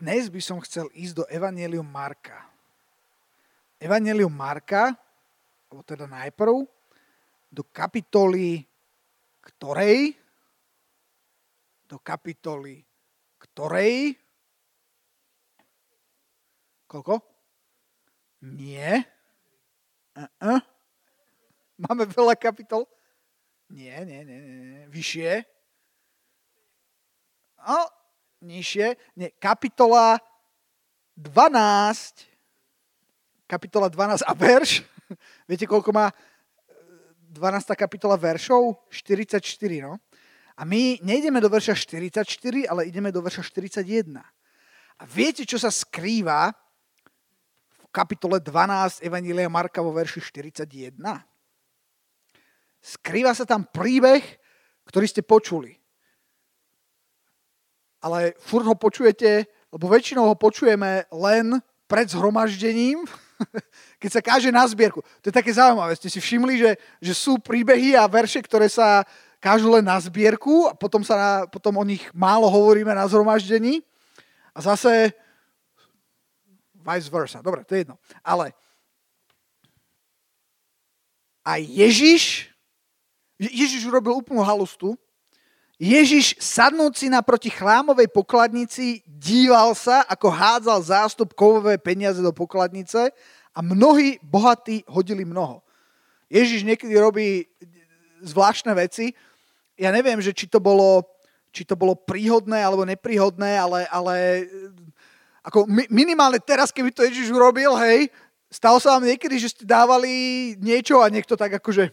dnes by som chcel ísť do Evangelium Marka. Evangelium Marka, alebo teda najprv, do kapitoly ktorej? Do kapitoly ktorej? Koľko? Nie. Uh-uh. Máme veľa kapitol? Nie, nie, nie, nie. Vyššie? O, nižšie. Nie, kapitola 12. Kapitola 12 a verš. Viete, koľko má 12. kapitola veršov? 44, no. A my nejdeme do verša 44, ale ideme do verša 41. A viete, čo sa skrýva v kapitole 12 Evanília Marka vo verši 41? Skrýva sa tam príbeh, ktorý ste počuli. Ale furt ho počujete, lebo väčšinou ho počujeme len pred zhromaždením, keď sa káže na zbierku. To je také zaujímavé. Ste si všimli, že, že sú príbehy a verše, ktoré sa kážu len na zbierku a potom, sa na, potom o nich málo hovoríme na zhromaždení. A zase vice versa. Dobre, to je jedno. Ale a Ježiš Ježiš urobil úplnú halustu. Ježiš sadnúci naproti chrámovej pokladnici díval sa, ako hádzal zástup kovové peniaze do pokladnice a mnohí bohatí hodili mnoho. Ježiš niekedy robí zvláštne veci. Ja neviem, že či to bolo, či to bolo príhodné alebo nepríhodné, ale, ale ako minimálne teraz, keby to Ježiš urobil, hej, stalo sa vám niekedy, že ste dávali niečo a niekto tak akože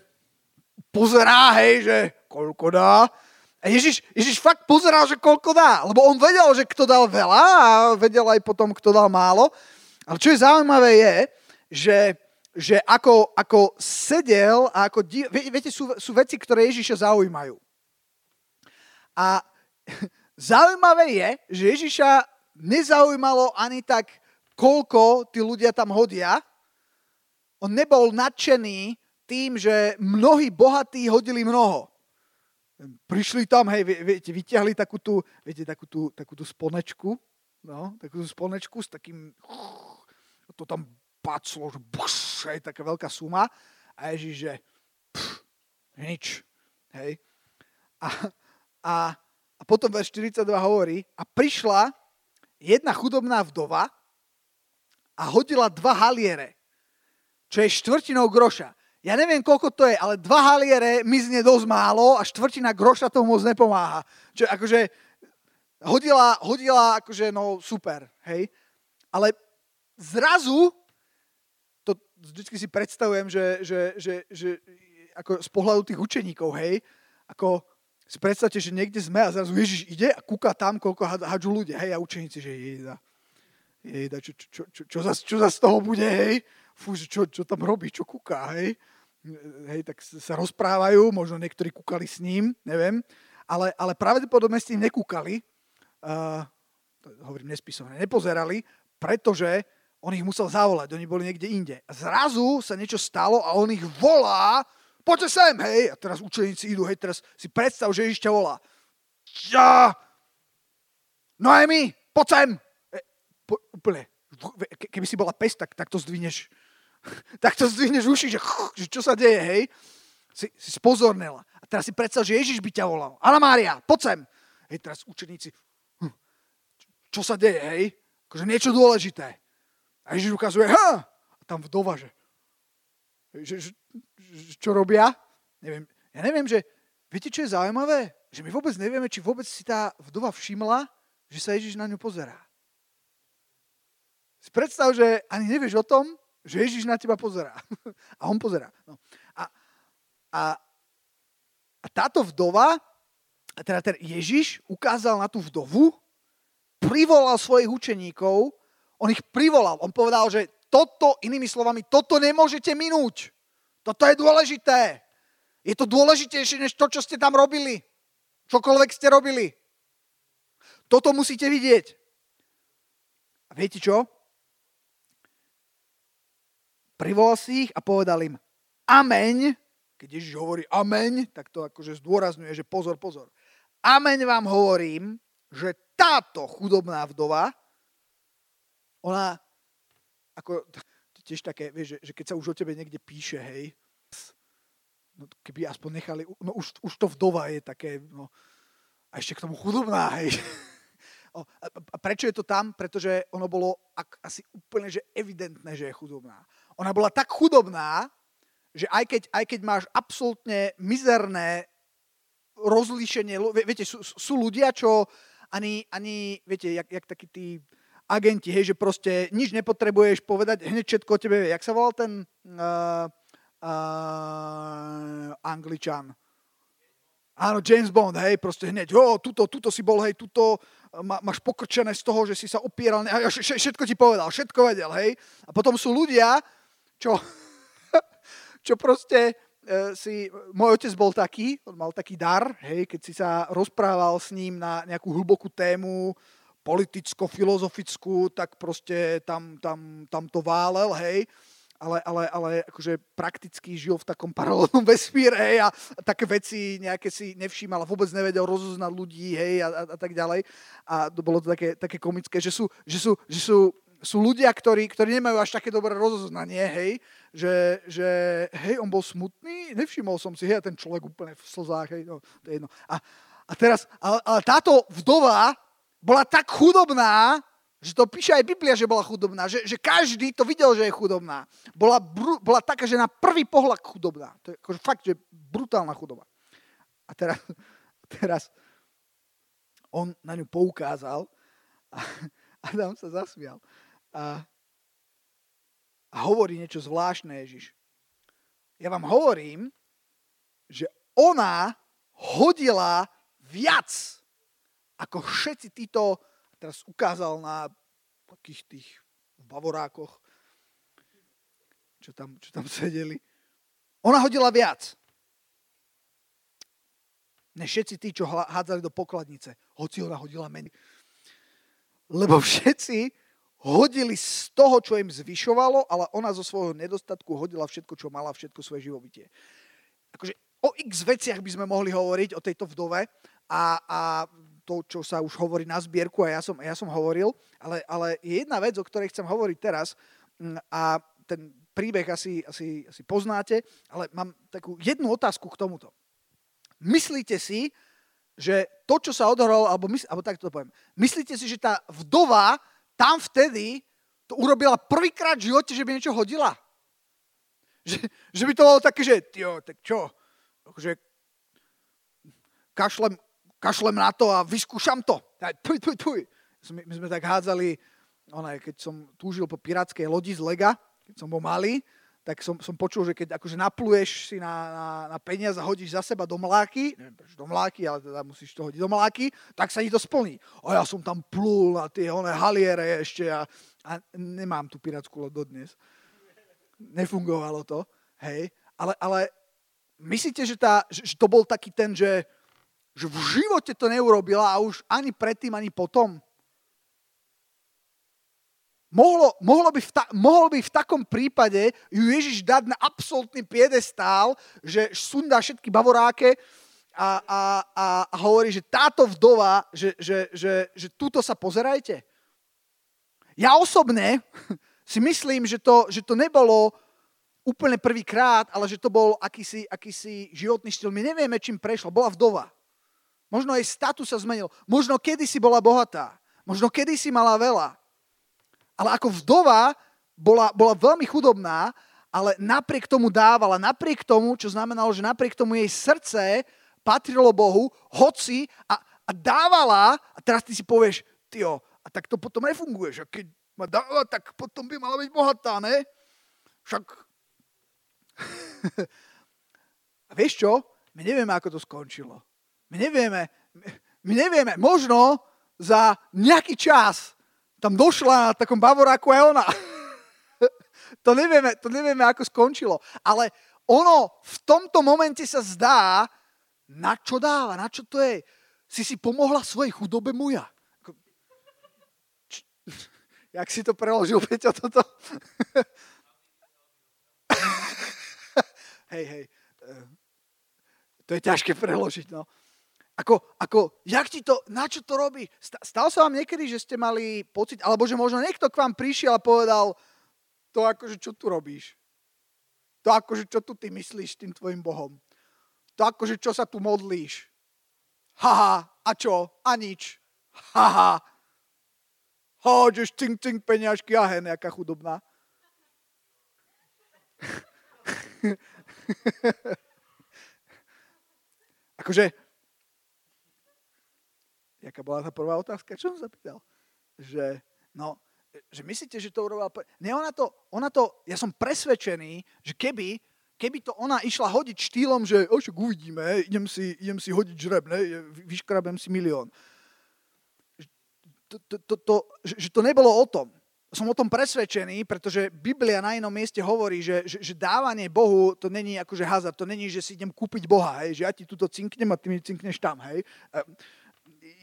pozerá, hej, že koľko dá. A Ježiš, Ježiš fakt pozeral, že koľko dá, lebo on vedel, že kto dal veľa a vedel aj potom, kto dal málo. Ale čo je zaujímavé je, že, že ako, ako sedel a ako... Viete, sú, sú veci, ktoré Ježiša zaujímajú. A zaujímavé je, že Ježiša nezaujímalo ani tak, koľko tí ľudia tam hodia. On nebol nadšený tým, že mnohí bohatí hodili mnoho. Prišli tam, hej, viete, vyťahli takú tú, viete, takú tú, takú tú sponečku, no, takú tú sponečku s takým, to tam paclo, že buš, taká veľká suma a Ježiš, že pff, nič, hej. A, a, a potom verš 42 hovorí, a prišla jedna chudobná vdova a hodila dva haliere, čo je štvrtinou groša. Ja neviem, koľko to je, ale dva haliere mizne dosť málo a štvrtina groša tomu moc nepomáha. Čo akože hodila, hodila akože no super, hej. Ale zrazu, to vždycky si predstavujem, že, že, že, že ako z pohľadu tých učeníkov, hej, ako si predstavte, že niekde sme a zrazu Ježiš ide a kúka tam, koľko hádžu ľudia, hej, a učeníci, že jejda, jejda, čo, čo, čo, čo, čo, za, čo za z toho bude, hej, fú, čo, čo tam robí, čo kúka, hej hej, tak sa rozprávajú, možno niektorí kúkali s ním, neviem, ale, ale pravdepodobne s tým nekúkali, uh, hovorím nespisovne, nepozerali, pretože on ich musel zavolať, oni boli niekde inde. Zrazu sa niečo stalo a on ich volá, poďte sem, hej, a teraz učeníci idú, hej, teraz si predstav, že Ježiš ťa volá. Ja, Noemi, poď sem. E, po, úplne, keby si bola pes, tak, tak to zdvineš tak to zdvihneš uši, že, že čo sa deje, hej? Si, si spozornila. A teraz si predstav, že Ježiš by ťa volal. Ana Mária, poď sem. Hej, teraz učeníci, hm, čo sa deje, hej? Akože niečo dôležité. A Ježiš ukazuje, ha! A tam vdova, že, že, že, že čo robia? Neviem, ja neviem, že viete, čo je zaujímavé? Že my vôbec nevieme, či vôbec si tá vdova všimla, že sa Ježiš na ňu pozerá. Si predstav, že ani nevieš o tom, že Ježiš na teba pozerá. A on pozerá. No. A, a, a táto vdova, teda ten Ježiš ukázal na tú vdovu, privolal svojich učeníkov, on ich privolal, on povedal, že toto, inými slovami, toto nemôžete minúť. Toto je dôležité. Je to dôležitejšie, než to, čo ste tam robili. Čokoľvek ste robili. Toto musíte vidieť. A viete čo? Privolal si ich a povedal im ameň, keď Ježiš hovorí ameň, tak to akože zdôrazňuje, že pozor, pozor. Ameň vám hovorím, že táto chudobná vdova ona, ako, tiež také, vieš, že, že keď sa už o tebe niekde píše, hej, no keby aspoň nechali, no už, už to vdova je také, no, a ešte k tomu chudobná, hej. A prečo je to tam? Pretože ono bolo ak, asi úplne že evidentné, že je chudobná. Ona bola tak chudobná, že aj keď, aj keď máš absolútne mizerné rozlíšenie, viete, sú, sú ľudia, čo ani, ani viete, jak, jak takí tí agenti, hej, že proste nič nepotrebuješ povedať, hneď všetko o tebe vie. Jak sa volal ten uh, uh, Angličan? Áno, James Bond, hej, proste hneď, jo, tuto, tuto si bol, hej, tuto má, máš pokrčené z toho, že si sa opieral, a všetko ti povedal, všetko vedel, hej. A potom sú ľudia, čo, čo proste e, si, môj otec bol taký, on mal taký dar, hej, keď si sa rozprával s ním na nejakú hlbokú tému, politicko-filozofickú, tak proste tam, tam, tam to válel, hej ale, ale, ale akože prakticky žil v takom paralelnom vesmíre hej, a, také veci nejaké si nevšímal a vôbec nevedel rozoznať ľudí hej, a, a, a tak ďalej. A to bolo to také, také komické, že sú, že sú, že sú, sú ľudia, ktorí, ktorí nemajú až také dobré rozoznanie, hej, že, že hej, on bol smutný, nevšimol som si, hej, a ten človek úplne v slzách, hej, no, to je jedno. A, a teraz, ale, ale táto vdova bola tak chudobná, že to píše aj Biblia, že bola chudobná. Že, že každý to videl, že je chudobná. Bola, bru, bola taká, že na prvý pohľad chudobná. To je akože fakt, že brutálna chudoba. A teraz, teraz on na ňu poukázal a Adam sa zasmial. A, a hovorí niečo zvláštne Ježiš. Ja vám hovorím, že ona hodila viac ako všetci títo teraz ukázal na takých tých bavorákoch, čo tam, čo tam sedeli. Ona hodila viac. Než všetci tí, čo hádzali do pokladnice. Hoci ona hodila menej. Lebo všetci hodili z toho, čo im zvyšovalo, ale ona zo svojho nedostatku hodila všetko, čo mala, všetko svoje živobytie. Akože o x veciach by sme mohli hovoriť, o tejto vdove a, a to, čo sa už hovorí na zbierku a ja som, ja som hovoril, ale, ale je jedna vec, o ktorej chcem hovoriť teraz mm, a ten príbeh asi, asi, asi poznáte, ale mám takú jednu otázku k tomuto. Myslíte si, že to, čo sa odohralo, alebo, mysl, alebo tak to poviem, myslíte si, že tá vdova tam vtedy to urobila prvýkrát v živote, že by niečo hodila? Že, že by to bolo také, že tio, tak čo, že kašlem, kašlem na to a vyskúšam to. Tuj, tuj, tuj. My, my sme tak hádzali, ona, keď som túžil po pirátskej lodi z Lega, keď som bol malý, tak som, som počul, že keď akože napluješ si na, na, na peniaz a hodíš za seba do mláky, neviem prečo do mláky, ale teda musíš to hodiť do mláky, tak sa ti to splní. A ja som tam plul na tie one haliere ešte a, a nemám tú pirátsku loď dodnes. Nefungovalo to, hej. Ale, ale myslíte, že, tá, že to bol taký ten, že že v živote to neurobila a už ani predtým, ani potom. Mohlo, mohlo, by v ta, mohlo by v takom prípade ju Ježiš dať na absolútny piedestál, že sundá všetky bavoráke a, a, a, a hovorí, že táto vdova, že, že, že, že túto sa pozerajte. Ja osobne si myslím, že to, že to nebolo úplne prvýkrát, ale že to bol akýsi, akýsi životný štýl. My nevieme, čím prešla. Bola vdova. Možno jej status sa zmenil. Možno kedysi bola bohatá. Možno kedysi mala veľa. Ale ako vdova bola, bola veľmi chudobná, ale napriek tomu dávala, napriek tomu, čo znamenalo, že napriek tomu jej srdce patrilo Bohu, hoci a, a dávala, a teraz ty si povieš, tio, a tak to potom nefunguje, že keď ma dáva, tak potom by mala byť bohatá, ne? Však... a vieš čo? My nevieme, ako to skončilo. My nevieme, my nevieme, možno za nejaký čas tam došla na takom bavoráku aj ona. to, nevieme, to nevieme, ako skončilo. Ale ono v tomto momente sa zdá, na čo dáva, na čo to je. Si si pomohla svojej chudobe muja. Jak si to preložil, Peťo, toto? hej, hej. To je ťažké preložiť, no. Ako, ako, jak ti to, na čo to robí? Stalo sa vám niekedy, že ste mali pocit, alebo že možno niekto k vám prišiel a povedal, to akože čo tu robíš? To akože čo tu ty myslíš tým tvojim Bohom? To akože čo sa tu modlíš? Haha, a čo? A nič. Haha. Hádžeš cink, cink, peňažky a hen, jaká chudobná. akože, jaká bola tá prvá otázka? Čo som sa pýtal? Že, no, že myslíte, že to urobila... Nie, ona to, ona to, ja som presvedčený, že keby, keby to ona išla hodiť štýlom, že o, však uvidíme, idem si, idem si hodiť žreb, ne, vyškrabem si milión. To, to, to, to, že to nebolo o tom. Som o tom presvedčený, pretože Biblia na inom mieste hovorí, že, že, že dávanie Bohu to není akože hazard, to není, že si idem kúpiť Boha, hej, že ja ti túto cinknem a ty mi cinkneš tam. Hej.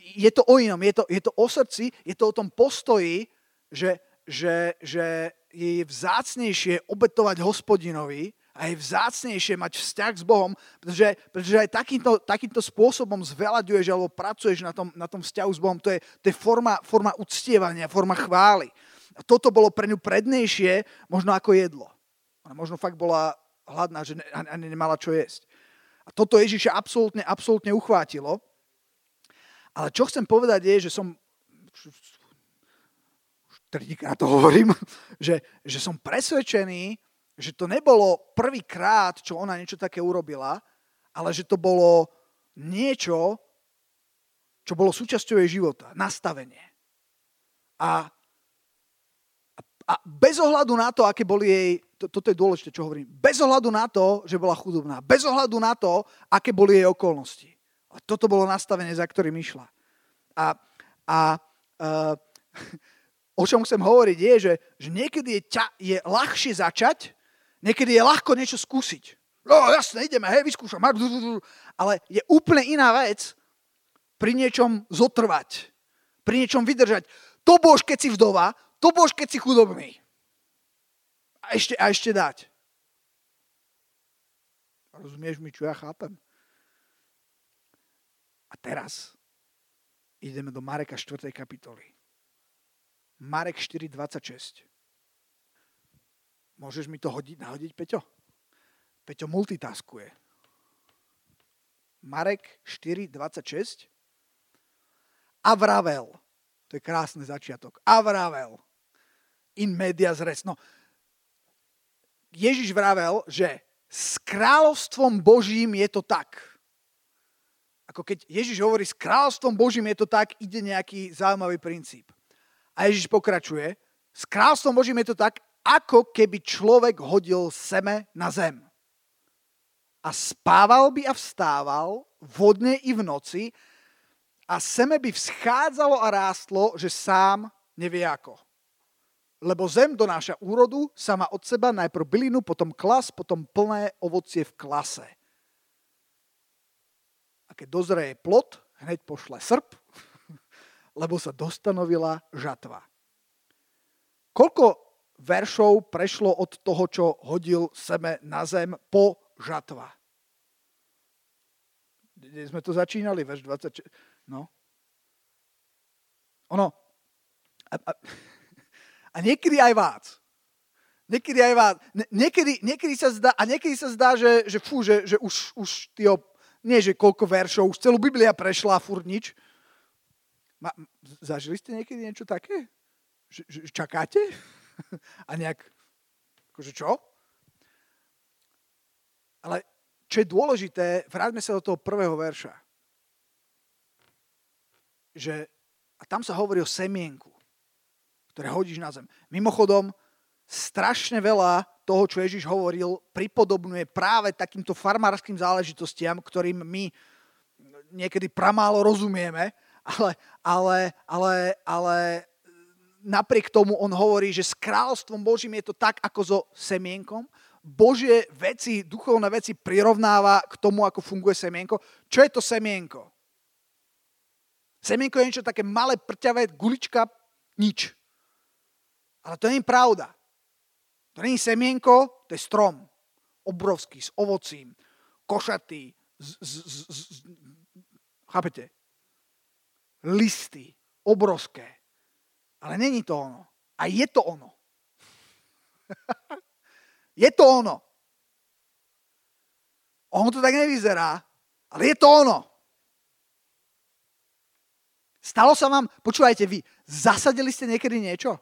Je to o inom, je to, je to o srdci, je to o tom postoji, že, že, že je vzácnejšie obetovať hospodinovi a je vzácnejšie mať vzťah s Bohom, pretože, pretože aj takýmto, takýmto spôsobom zveľaďuješ alebo pracuješ na tom, na tom vzťahu s Bohom. To je, to je forma, forma uctievania, forma chvály. A toto bolo pre ňu prednejšie možno ako jedlo. Ona možno fakt bola hladná, že ani nemala čo jesť. A toto Ježiša absolútne, absolútne uchvátilo. Ale čo chcem povedať je, že som tretíkrát to hovorím, že, že som presvedčený, že to nebolo prvýkrát, čo ona niečo také urobila, ale že to bolo niečo, čo bolo súčasťou jej života, nastavenie. A, a bez ohľadu na to, aké boli jej, to, toto je dôležité, čo hovorím, bez ohľadu na to, že bola chudobná, bez ohľadu na to, aké boli jej okolnosti. A toto bolo nastavenie, za ktorým išla. A, a uh, o čom chcem hovoriť, je, že, že niekedy je, ťa, je ľahšie začať, niekedy je ľahko niečo skúsiť. No jasne, ideme, hej, vyskúšam. Ale je úplne iná vec pri niečom zotrvať. Pri niečom vydržať. To bož, keď si vdova, to bož, keď si chudobný. A ešte, a ešte dať. Rozumieš mi, čo ja chápem? A teraz ideme do Mareka 4. kapitoly. Marek 4.26. Môžeš mi to hodiť, nahodiť, Peťo? Peťo multitaskuje. Marek 4.26. A. To je krásny začiatok. A vravel. In media res. No, Ježiš vravel, že s kráľovstvom Božím je to tak. Ako keď Ježiš hovorí, s kráľovstvom Božím je to tak, ide nejaký zaujímavý princíp. A Ježiš pokračuje, s kráľstvom Božím je to tak, ako keby človek hodil seme na zem. A spával by a vstával vodne i v noci a seme by vzchádzalo a rástlo, že sám nevie ako. Lebo zem donáša úrodu, sama od seba najprv bylinu, potom klas, potom plné ovocie v klase. Keď dozrie plot, hneď pošle srp, lebo sa dostanovila žatva. Koľko veršov prešlo od toho, čo hodil seme na zem po žatva? Kde sme to začínali, verš 26. No. Ono. A, a, a niekedy aj vás. Niekedy aj vás. Niekedy, niekedy sa zdá, a niekedy sa zdá, že, že fú, že, že už, už tyjo, nie že koľko veršov, už celú Biblia prešla furt nič. Ma, zažili ste niekedy niečo také? Že, že čakáte? A nejak, akože čo? Ale čo je dôležité, vráťme sa do toho prvého verša. Že, a tam sa hovorí o semienku, ktoré hodíš na zem. Mimochodom, strašne veľa toho, čo Ježiš hovoril, pripodobňuje práve takýmto farmárským záležitostiam, ktorým my niekedy pramálo rozumieme ale, ale, ale, ale napriek tomu on hovorí, že s kráľstvom Božím je to tak, ako so semienkom. Božie veci, duchovné veci prirovnáva k tomu, ako funguje semienko. Čo je to semienko? Semienko je niečo také malé, prťavé, gulička, nič. Ale to nie je pravda. To je semienko, to je strom. Obrovský, s ovocím, košatý, z, z, z, z, Chápete? Listy, obrovské. Ale není to ono. A je to ono. je to ono. Ono to tak nevyzerá, ale je to ono. Stalo sa vám, počúvajte vy, zasadili ste niekedy niečo?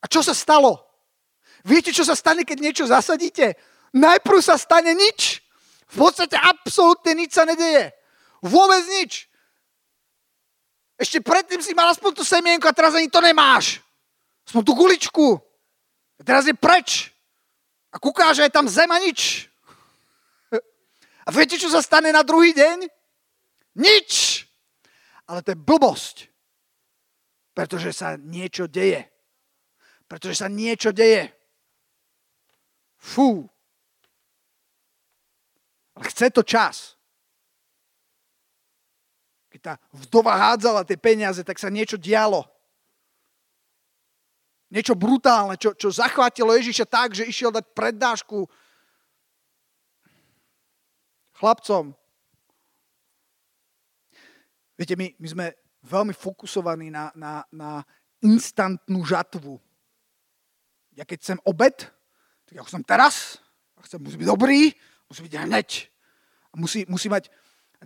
A čo sa stalo? Viete, čo sa stane, keď niečo zasadíte? Najprv sa stane nič. V podstate absolútne nič sa nedeje. Vôbec nič. Ešte predtým si mal aspoň tú semienku a teraz ani to nemáš. Aspoň tú guličku. A teraz je preč. A kúká, že je tam zem a nič. A viete, čo sa stane na druhý deň? Nič. Ale to je blbosť. Pretože sa niečo deje. Pretože sa niečo deje. Fú. Ale chce to čas keď tá vdova hádzala tie peniaze, tak sa niečo dialo. Niečo brutálne, čo, čo zachvátilo Ježiša tak, že išiel dať prednášku chlapcom. Viete, my, my sme veľmi fokusovaní na, na, na instantnú žatvu. Ja keď chcem obed, tak ja chcem teraz, a chcem, musí byť dobrý, musí byť hneď. A musí, musí mať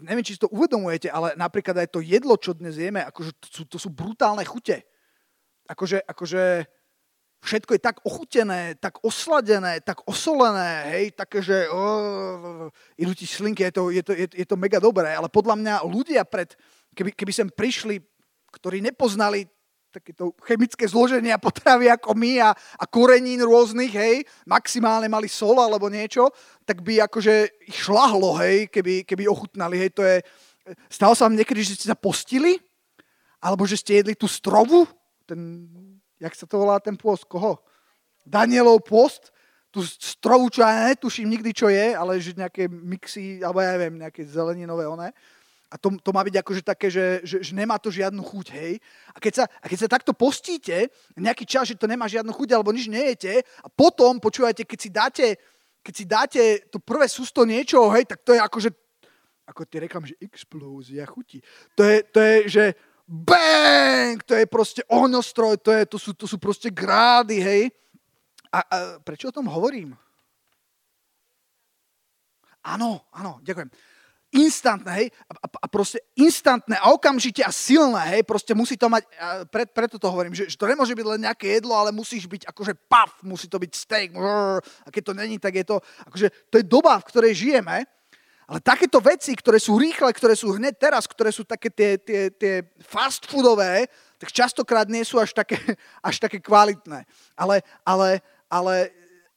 neviem, či si to uvedomujete, ale napríklad aj to jedlo, čo dnes jeme, akože to sú, to sú brutálne chute. Akože, akože všetko je tak ochutené, tak osladené, tak osolené, hej, také, že oh, idú ti slinky, je to, je, to, je, je to mega dobré, ale podľa mňa ľudia pred, keby, keby sem prišli, ktorí nepoznali takéto chemické zloženia potravy ako my a, a korenín rôznych, hej, maximálne mali sol alebo niečo, tak by akože šlahlo, hej, keby, keby ochutnali, hej, to je... Stalo sa vám niekedy, že ste sa postili? Alebo že ste jedli tú strovu? Ten, jak sa to volá ten pôst? Koho? Danielov post? Tú strovu, čo ja netuším nikdy, čo je, ale že nejaké mixy, alebo ja neviem, nejaké zeleninové one. A to, to má byť akože také, že, že, že nemá to žiadnu chuť, hej. A keď, sa, a keď sa takto postíte, nejaký čas, že to nemá žiadnu chuť, alebo nič nejete, a potom, počúvajte, keď si dáte, keď si dáte to prvé sústo niečoho, hej, tak to je akože, ako tie reklamy, že explózia chuti. To je, to je že bang, to je proste ohňostroj, to, je, to, sú, to sú proste grády, hej. A, a prečo o tom hovorím? Áno, áno, ďakujem instantné, hej, a, a proste instantné a okamžite a silné, hej, proste musí to mať, pre, preto to hovorím, že, že to nemôže byť len nejaké jedlo, ale musíš byť akože paf, musí to byť steak, a keď to není, tak je to, akože to je doba, v ktorej žijeme, ale takéto veci, ktoré sú rýchle, ktoré sú hneď teraz, ktoré sú také tie, tie, tie fast foodové, tak častokrát nie sú až také, až také kvalitné. Ale, ale, ale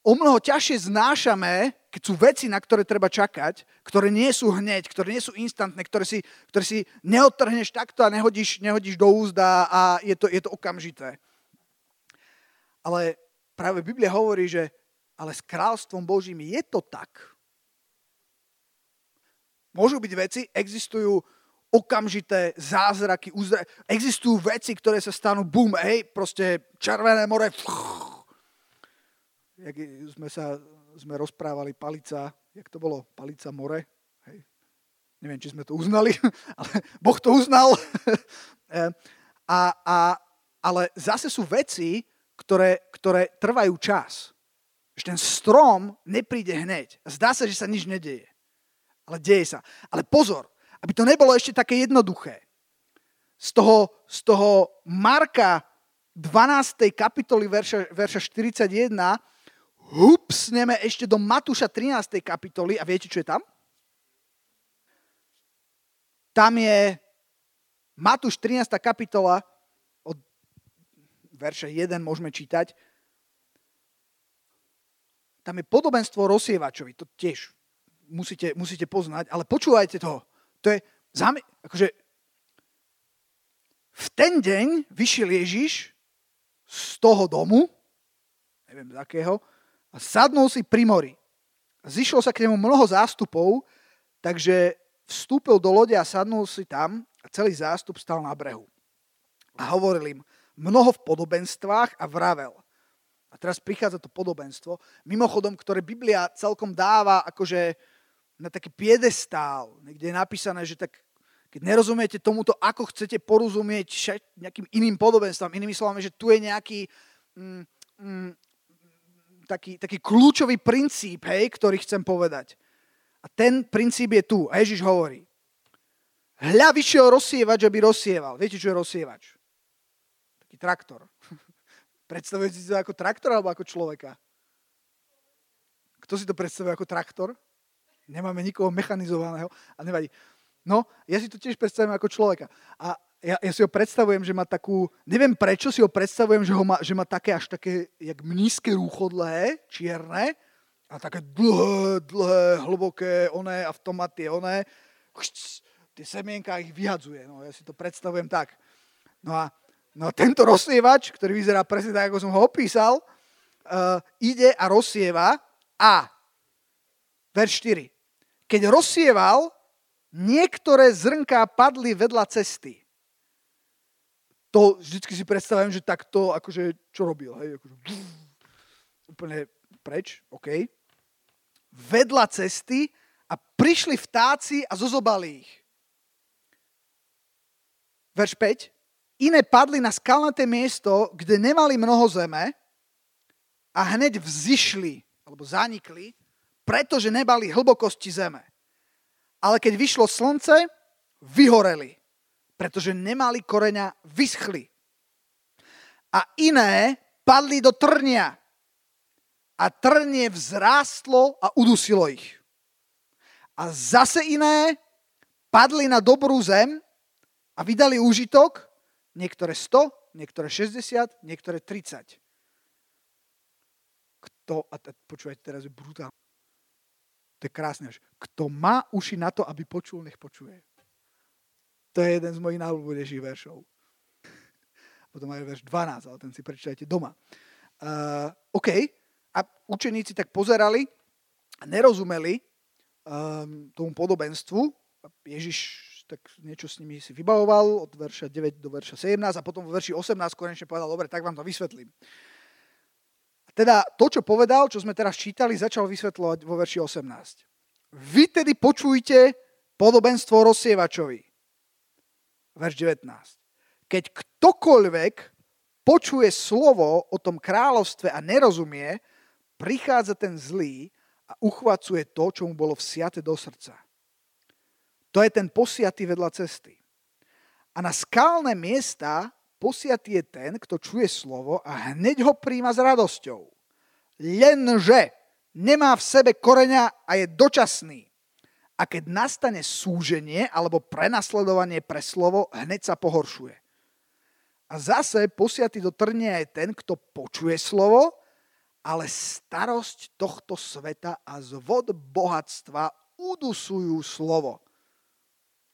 o mnoho ťažšie znášame keď sú veci, na ktoré treba čakať, ktoré nie sú hneď, ktoré nie sú instantné, ktoré si, ktoré si neodtrhneš takto a nehodíš, nehodíš do úzda a je to, je to okamžité. Ale práve Biblia hovorí, že ale s kráľstvom Božím je to tak. Môžu byť veci, existujú okamžité zázraky, uzra... existujú veci, ktoré sa stanú bum, hej, proste červené more, jak sme sa sme rozprávali palica, jak to bolo, palica more. Hej. Neviem, či sme to uznali, ale Boh to uznal. A, a, ale zase sú veci, ktoré, ktoré trvajú čas. Že ten strom nepríde hneď. Zdá sa, že sa nič nedeje. Ale deje sa. Ale pozor, aby to nebolo ešte také jednoduché. Z toho, z toho Marka 12. kapitoly verša, verša 41 hupsneme ešte do Matúša 13. kapitoly a viete, čo je tam? Tam je Matúš 13. kapitola, od verša 1 môžeme čítať. Tam je podobenstvo rozsievačovi, to tiež musíte, musíte poznať, ale počúvajte to. To je, akože v ten deň vyšiel Ježiš z toho domu, neviem z akého, sadnul si pri mori. Zišlo sa k nemu mnoho zástupov, takže vstúpil do lode a sadnul si tam a celý zástup stal na brehu. A hovoril im mnoho v podobenstvách a vravel. A teraz prichádza to podobenstvo, mimochodom, ktoré Biblia celkom dáva akože na taký piedestál, kde je napísané, že tak keď nerozumiete tomuto, ako chcete porozumieť nejakým iným podobenstvom, inými slovami, že tu je nejaký mm, mm, taký, taký kľúčový princíp, hej, ktorý chcem povedať. A ten princíp je tu. A Ježiš hovorí, hľa vyšiel rozsievač, aby rozsieval. Viete, čo je rozsievač? Taký traktor. Predstavujete si to ako traktor alebo ako človeka? Kto si to predstavuje ako traktor? Nemáme nikoho mechanizovaného a nevadí. No, ja si to tiež predstavujem ako človeka. A ja, ja si ho predstavujem, že má takú, neviem prečo si ho predstavujem, že, ho má, že má také až také, jak nízke rúchodlé, čierne, a také dlhé, dlhé, hlboké, oné, a v tom má tie oné, tie semienka ich vyhadzuje. No, ja si to predstavujem tak. No a, no a tento rozsievač, ktorý vyzerá presne tak, ako som ho opísal, uh, ide a rozsieva a verš 4. Keď rozsieval, niektoré zrnká padli vedľa cesty. To vždycky si predstavujem, že takto, akože, čo robil, hej, akože, úplne preč, OK. Vedľa cesty a prišli vtáci a zozobali ich. Verš 5. Iné padli na skalnaté miesto, kde nemali mnoho zeme a hneď vzýšli, alebo zanikli, pretože nebali hlbokosti zeme ale keď vyšlo slnce, vyhoreli, pretože nemali koreňa, vyschli. A iné padli do trnia a trnie vzrástlo a udusilo ich. A zase iné padli na dobrú zem a vydali úžitok, niektoré 100, niektoré 60, niektoré 30. Kto, a počúvajte, teraz je brutálne. To je krásne. Kto má uši na to, aby počul, nech počuje. To je jeden z mojich najľúbenejších veršov. Potom aj verš 12, ale ten si prečítajte doma. Uh, OK. A učeníci tak pozerali a nerozumeli um, tomu podobenstvu. Ježiš tak niečo s nimi si vybavoval od verša 9 do verša 17 a potom vo verši 18 konečne povedal, dobre, tak vám to vysvetlím. Teda to, čo povedal, čo sme teraz čítali, začal vysvetľovať vo verši 18. Vy tedy počujte podobenstvo rozsievačovi. Verš 19. Keď ktokoľvek počuje slovo o tom kráľovstve a nerozumie, prichádza ten zlý a uchvacuje to, čo mu bolo vsiate do srdca. To je ten posiatý vedľa cesty. A na skalné miesta Posiatý je ten, kto čuje slovo a hneď ho príjma s radosťou. Lenže nemá v sebe koreňa a je dočasný. A keď nastane súženie alebo prenasledovanie pre slovo, hneď sa pohoršuje. A zase posiatý do trnia je ten, kto počuje slovo, ale starosť tohto sveta a zvod bohatstva udusujú slovo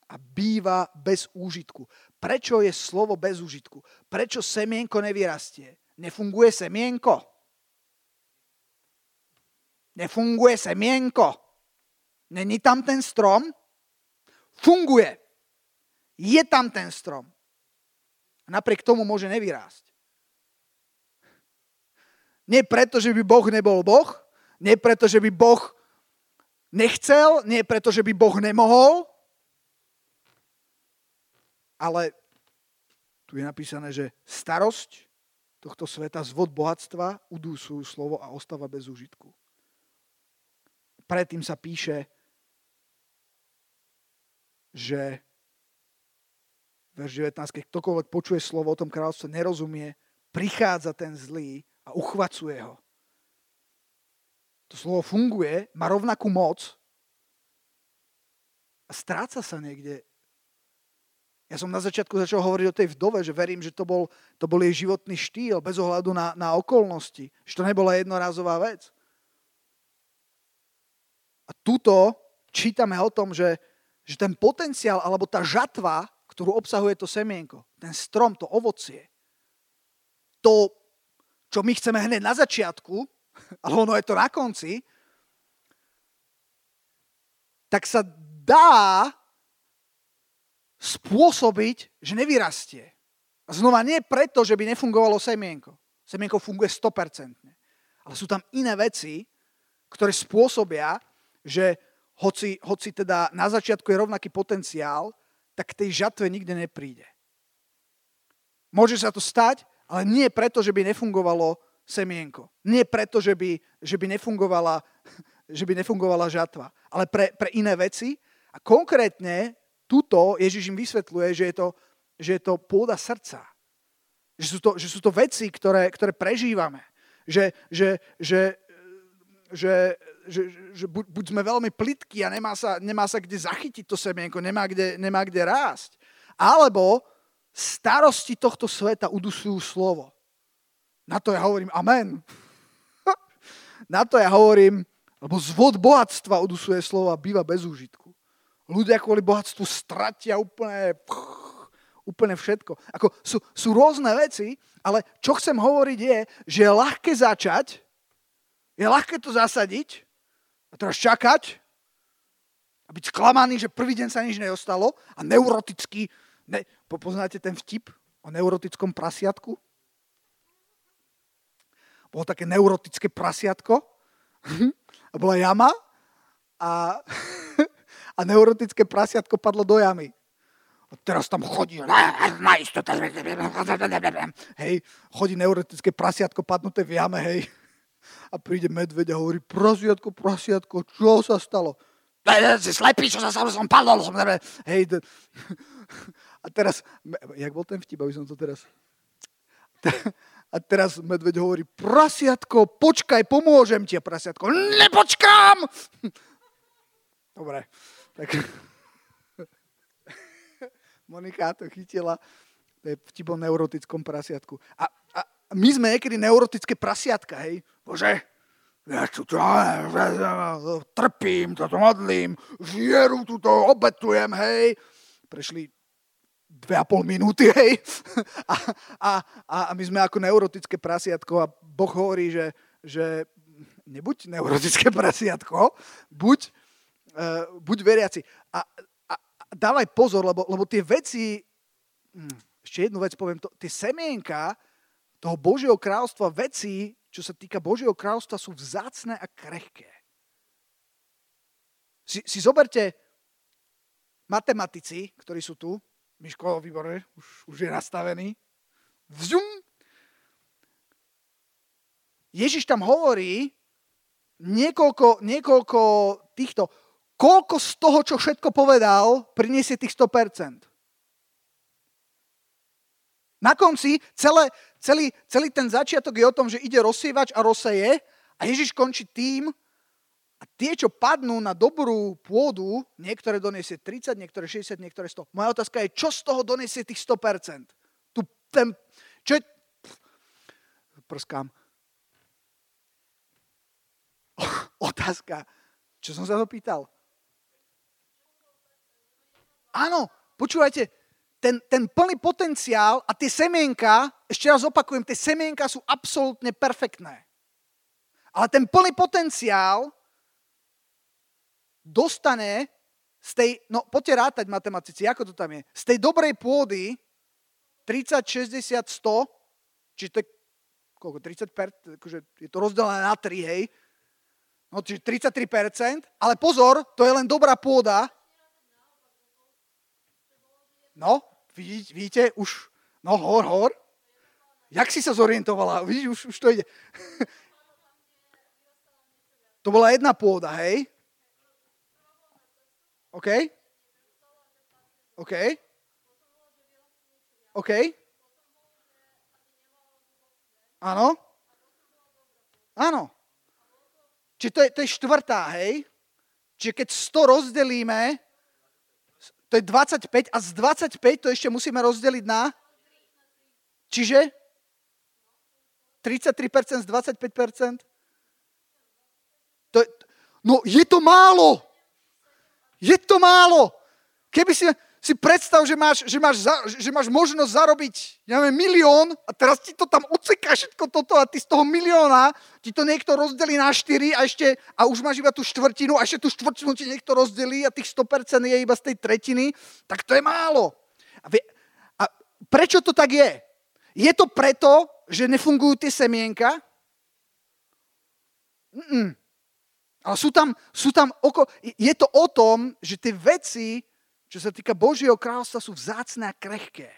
a býva bez úžitku. Prečo je slovo bez úžitku? Prečo semienko nevyrastie? Nefunguje semienko? Nefunguje semienko? Není tam ten strom? Funguje. Je tam ten strom. Napriek tomu môže nevyrásť. Nie preto, že by Boh nebol Boh, nie preto, že by Boh nechcel, nie preto, že by Boh nemohol, ale tu je napísané, že starosť tohto sveta, zvod bohatstva, udúsujú slovo a ostáva bez úžitku. Predtým sa píše, že verš 19, keď ktokoľvek počuje slovo o tom kráľovstve, nerozumie, prichádza ten zlý a uchvacuje ho. To slovo funguje, má rovnakú moc a stráca sa niekde ja som na začiatku začal hovoriť o tej vdove, že verím, že to bol, to bol jej životný štýl bez ohľadu na, na okolnosti. Že to nebola jednorázová vec. A tuto čítame o tom, že, že ten potenciál alebo tá žatva, ktorú obsahuje to semienko, ten strom, to ovocie, to, čo my chceme hneď na začiatku, ale ono je to na konci, tak sa dá spôsobiť, že nevyrastie. A znova nie preto, že by nefungovalo semienko. Semienko funguje 100%. Ale sú tam iné veci, ktoré spôsobia, že hoci, hoci teda na začiatku je rovnaký potenciál, tak k tej žatve nikde nepríde. Môže sa to stať, ale nie preto, že by nefungovalo semienko. Nie preto, že by, že by, nefungovala, že by nefungovala žatva, ale pre, pre iné veci. A konkrétne tuto Ježiš im vysvetľuje, že je to, že je to pôda srdca. Že sú to, že sú to veci, ktoré, ktoré prežívame. Že, že, že, že, že, že buď, buď sme veľmi plitky a nemá sa, nemá sa kde zachytiť to semienko, nemá kde, nemá kde rásť. Alebo starosti tohto sveta udusujú slovo. Na to ja hovorím amen. Na to ja hovorím, lebo zvod bohatstva udusuje slovo a býva bez úžitku. Ľudia kvôli bohatstvu stratia úplne, úplne všetko. Ako sú, sú rôzne veci, ale čo chcem hovoriť je, že je ľahké začať, je ľahké to zasadiť a teraz čakať a byť sklamaný, že prvý deň sa nič neostalo a neuroticky, ne, poznáte ten vtip o neurotickom prasiatku? Bolo také neurotické prasiatko a bola jama a a neurotické prasiatko padlo do jamy. A teraz tam chodí, hej, chodí neurotické prasiatko padnuté v jame, hej. A príde medveď a hovorí, prasiatko, prasiatko, čo sa stalo? Si slepý, čo sa stalo, som padol. Som... Hej, a teraz, jak bol ten vtip, aby som to teraz... A teraz medveď hovorí, prasiatko, počkaj, pomôžem ti. Prasiatko, nepočkám! Dobre. Tak... Monika to chytila, to je vtip o neurotickom prasiatku. A, a my sme niekedy neurotické prasiatka, hej? Bože, ja tu trpím, toto modlím, žieru tu to obetujem, hej. Prešli dve a pol minúty, hej. A, a, a my sme ako neurotické prasiatko a Boh hovorí, že, že nebuď neurotické prasiatko, buď uh, buď veriaci. A, a, a dávaj pozor, lebo, lebo tie veci, hm, ešte jednu vec poviem, to, tie semienka toho Božieho kráľstva, veci, čo sa týka Božieho kráľstva, sú vzácne a krehké. Si, si zoberte matematici, ktorí sú tu, Miško, výborne, už, už je nastavený. Vzum. Ježiš tam hovorí niekoľko, niekoľko týchto koľko z toho, čo všetko povedal, priniesie tých 100%. Na konci celé, celý, celý ten začiatok je o tom, že ide rozsievač a rozseje a Ježiš končí tým, a tie, čo padnú na dobrú pôdu, niektoré donesie 30, niektoré 60, niektoré 100. Moja otázka je, čo z toho donesie tých 100%? Tu, ten, čo je... Prskám. Otázka. Čo som sa ho pýtal? Áno, počúvajte, ten, ten plný potenciál a tie semienka, ešte raz opakujem, tie semienka sú absolútne perfektné. Ale ten plný potenciál dostane z tej, no poďte rátať matematici, ako to tam je, z tej dobrej pôdy 30, 60, 100, čiže to je koľko, 30 per, akože je to rozdelené na 3, hej, no čiže 33%, ale pozor, to je len dobrá pôda, No, vidíte, vidíte už, no hor, hor. Jak si sa zorientovala? Vidíš, už, už to ide. to bola jedna pôda, hej? OK? OK? OK? Áno? Áno. Čiže to je, to je štvrtá, hej? Čiže keď 100 rozdelíme, to je 25 a z 25 to ešte musíme rozdeliť na... Čiže 33% z 25%? To je, no je to málo. Je to málo. Keby si si predstav, že máš, že máš, za, že máš možnosť zarobiť, neviem, milión a teraz ti to tam odseká všetko toto a ty z toho milióna ti to niekto rozdelí na štyri a ešte, a už máš iba tú štvrtinu a ešte tú štvrtinu ti niekto rozdelí a tých 100% je iba z tej tretiny, tak to je málo. A, vie, a prečo to tak je? Je to preto, že nefungujú tie semienka? Mm-mm. Ale sú tam, sú tam oko... Je to o tom, že tie veci, čo sa týka Božieho kráľstva, sú vzácne a krehké.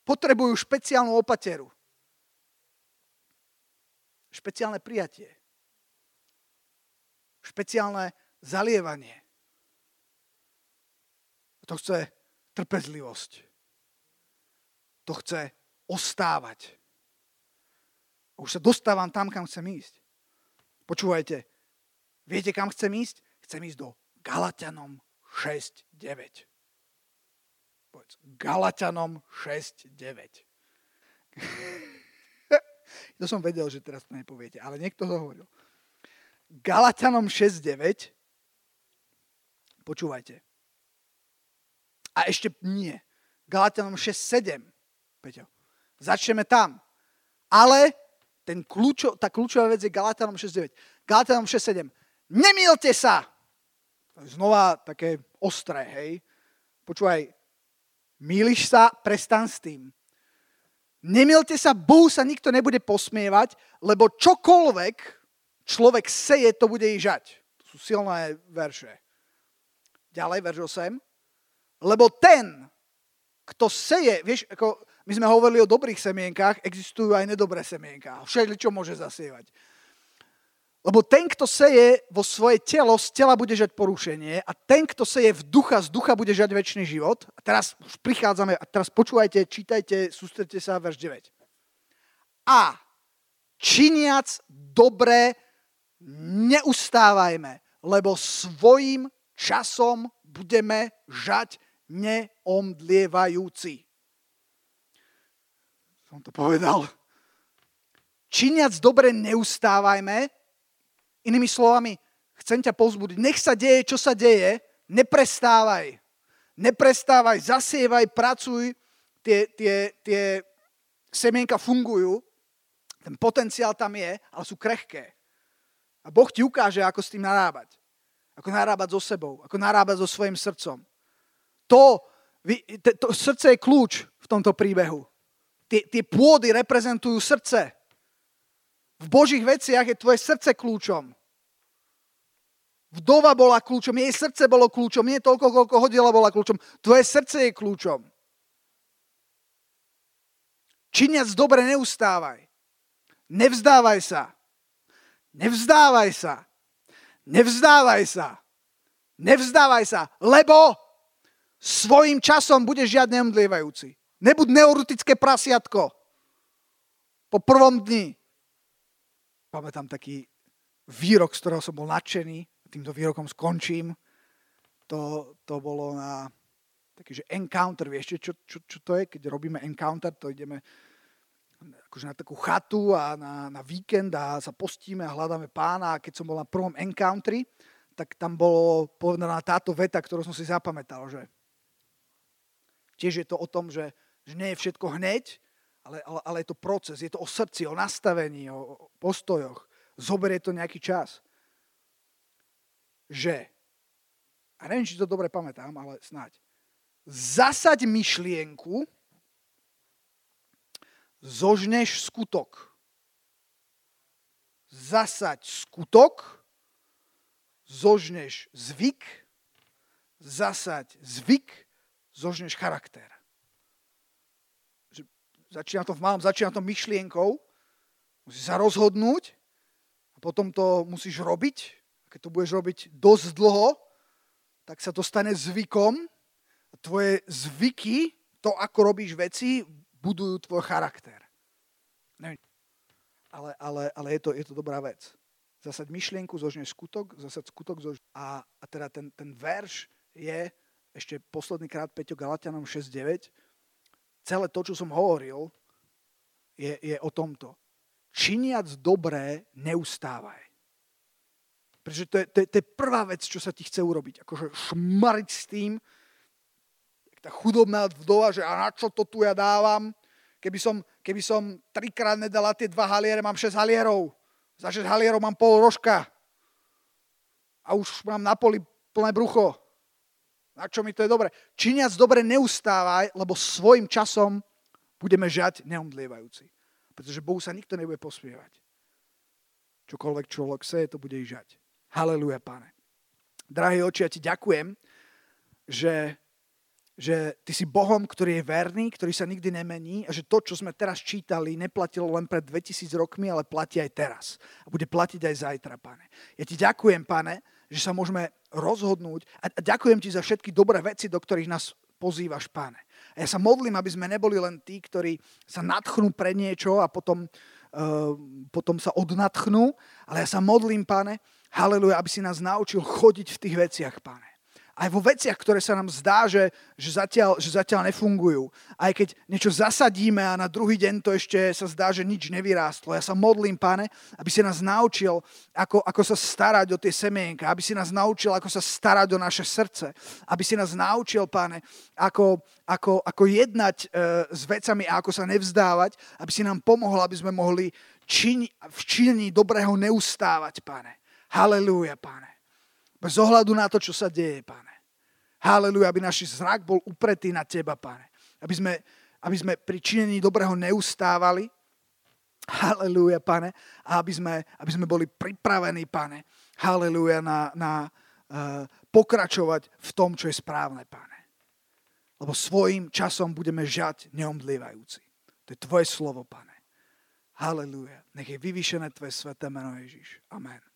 Potrebujú špeciálnu opateru. Špeciálne prijatie. Špeciálne zalievanie. To chce trpezlivosť. To chce ostávať. Už sa dostávam tam, kam chcem ísť. Počúvajte, viete, kam chcem ísť? Chcem ísť do Galatianom 6.9. Povedz, Galatianom 6.9. to som vedel, že teraz to nepoviete, ale niekto to hovoril. Galatianom 6.9. Počúvajte. A ešte nie. Galatianom 6.7. Peťo. Začneme tam. Ale ten kľúčo, tá kľúčová vec je Galatanom 6.9. Galatanom 6.7. Nemielte sa! Znova také ostré, hej. Počúvaj, míliš sa, prestan s tým. Nemielte sa, Bohu sa nikto nebude posmievať, lebo čokoľvek človek seje, to bude i žať. To sú silné verše. Ďalej, verš 8. Lebo ten, kto seje, vieš, ako my sme hovorili o dobrých semienkách, existujú aj nedobré semienka. Všetko, čo môže zasievať. Lebo ten, kto seje vo svoje telo, z tela bude žať porušenie a ten, kto seje v ducha, z ducha bude žať väčší život. A teraz už prichádzame, a teraz počúvajte, čítajte, sústredte sa, verš 9. A činiac dobré neustávajme, lebo svojim časom budeme žať neomdlievajúci som to povedal. Činiac dobre neustávajme, inými slovami, chcem ťa pozbudiť, nech sa deje, čo sa deje, neprestávaj. Neprestávaj, zasievaj, pracuj, tie, tie, tie semienka fungujú, ten potenciál tam je, ale sú krehké. A Boh ti ukáže, ako s tým narábať. Ako narábať so sebou, ako narábať so svojim srdcom. To, to srdce je kľúč v tomto príbehu tie, tie pôdy reprezentujú srdce. V Božích veciach je tvoje srdce kľúčom. Vdova bola kľúčom, jej srdce bolo kľúčom, nie toľko, koľko hodila bola kľúčom. Tvoje srdce je kľúčom. Činiac dobre neustávaj. Nevzdávaj sa. Nevzdávaj sa. Nevzdávaj sa. Nevzdávaj sa, lebo svojim časom budeš žiadne omdlievajúci. Nebuď neurotické prasiatko. Po prvom dni. Pamätám taký výrok, z ktorého som bol nadšený. Týmto výrokom skončím. To, to bolo na taký, že encounter, vieš, čo, čo, čo to je? Keď robíme encounter, to ideme akože na takú chatu a na, na víkend a sa postíme a hľadáme pána. A keď som bol na prvom encounteri, tak tam bolo povedaná táto veta, ktorú som si zapamätal, že tiež je to o tom, že že nie je všetko hneď, ale, ale, ale je to proces, je to o srdci, o nastavení, o, o postojoch. Zoberie to nejaký čas. Že, a neviem, či to dobre pamätám, ale snáď, zasaď myšlienku, zožneš skutok. Zasaď skutok, zožneš zvyk, zasaď zvyk, zožneš charakter začína to v malom, začína to myšlienkou, musíš sa rozhodnúť a potom to musíš robiť. A keď to budeš robiť dosť dlho, tak sa to stane zvykom a tvoje zvyky, to ako robíš veci, budujú tvoj charakter. Ale, ale, ale je, to, je to dobrá vec. Zasať myšlienku, zožneš skutok, zasať skutok, zož... a, a teda ten, ten verš je ešte posledný krát Peťo Galatianom 6.9, celé to, čo som hovoril, je, je o tomto. Činiac dobré, neustávaj. Pretože to je, to, je, to je prvá vec, čo sa ti chce urobiť. Akože šmariť s tým, tá chudobná vdova, že a na čo to tu ja dávam? Keby som, keby som trikrát nedala tie dva haliere, mám 6 halierov. Za 6 halierov mám pol rožka. A už mám na poli plné brucho. Na čo mi to je dobre? Činiac dobre neustávaj, lebo svojim časom budeme žať neomdlievajúci. Pretože Bohu sa nikto nebude posmievať. Čokoľvek človek seje, to bude žať. Haleluja, pane. Drahý oči, ja ti ďakujem, že, že ty si Bohom, ktorý je verný, ktorý sa nikdy nemení a že to, čo sme teraz čítali, neplatilo len pred 2000 rokmi, ale platí aj teraz. A bude platiť aj zajtra, pane. Ja ti ďakujem, pane, že sa môžeme rozhodnúť a ďakujem ti za všetky dobré veci, do ktorých nás pozývaš, pane. A ja sa modlím, aby sme neboli len tí, ktorí sa nadchnú pre niečo a potom Ehm, potom sa odnatchnú, ale ja sa modlím, pane, haleluja, aby si nás naučil chodiť v tých veciach, pane aj vo veciach, ktoré sa nám zdá, že, že, zatiaľ, že zatiaľ nefungujú. Aj keď niečo zasadíme a na druhý deň to ešte sa zdá, že nič nevyrástlo. Ja sa modlím, pane, aby si nás naučil, ako, ako sa starať o tie semienka, aby si nás naučil, ako sa starať o naše srdce, aby si nás naučil, pane, ako, ako, ako jednať e, s vecami a ako sa nevzdávať, aby si nám pomohol, aby sme mohli čini, v činení dobrého neustávať, pane. Halelúja, pane. Bez ohľadu na to, čo sa deje, pane. Haleluja, aby náš zrak bol upretý na teba, pane. Aby sme, aby sme pri činení dobrého neustávali. Haleluja, pane. A aby sme, aby sme boli pripravení, pane. Haleluja, na, na uh, pokračovať v tom, čo je správne, pane. Lebo svojim časom budeme žať neomdlievajúci. To je tvoje slovo, pane. Haleluja. Nech je vyvýšené tvoje sveté meno Ježiš. Amen.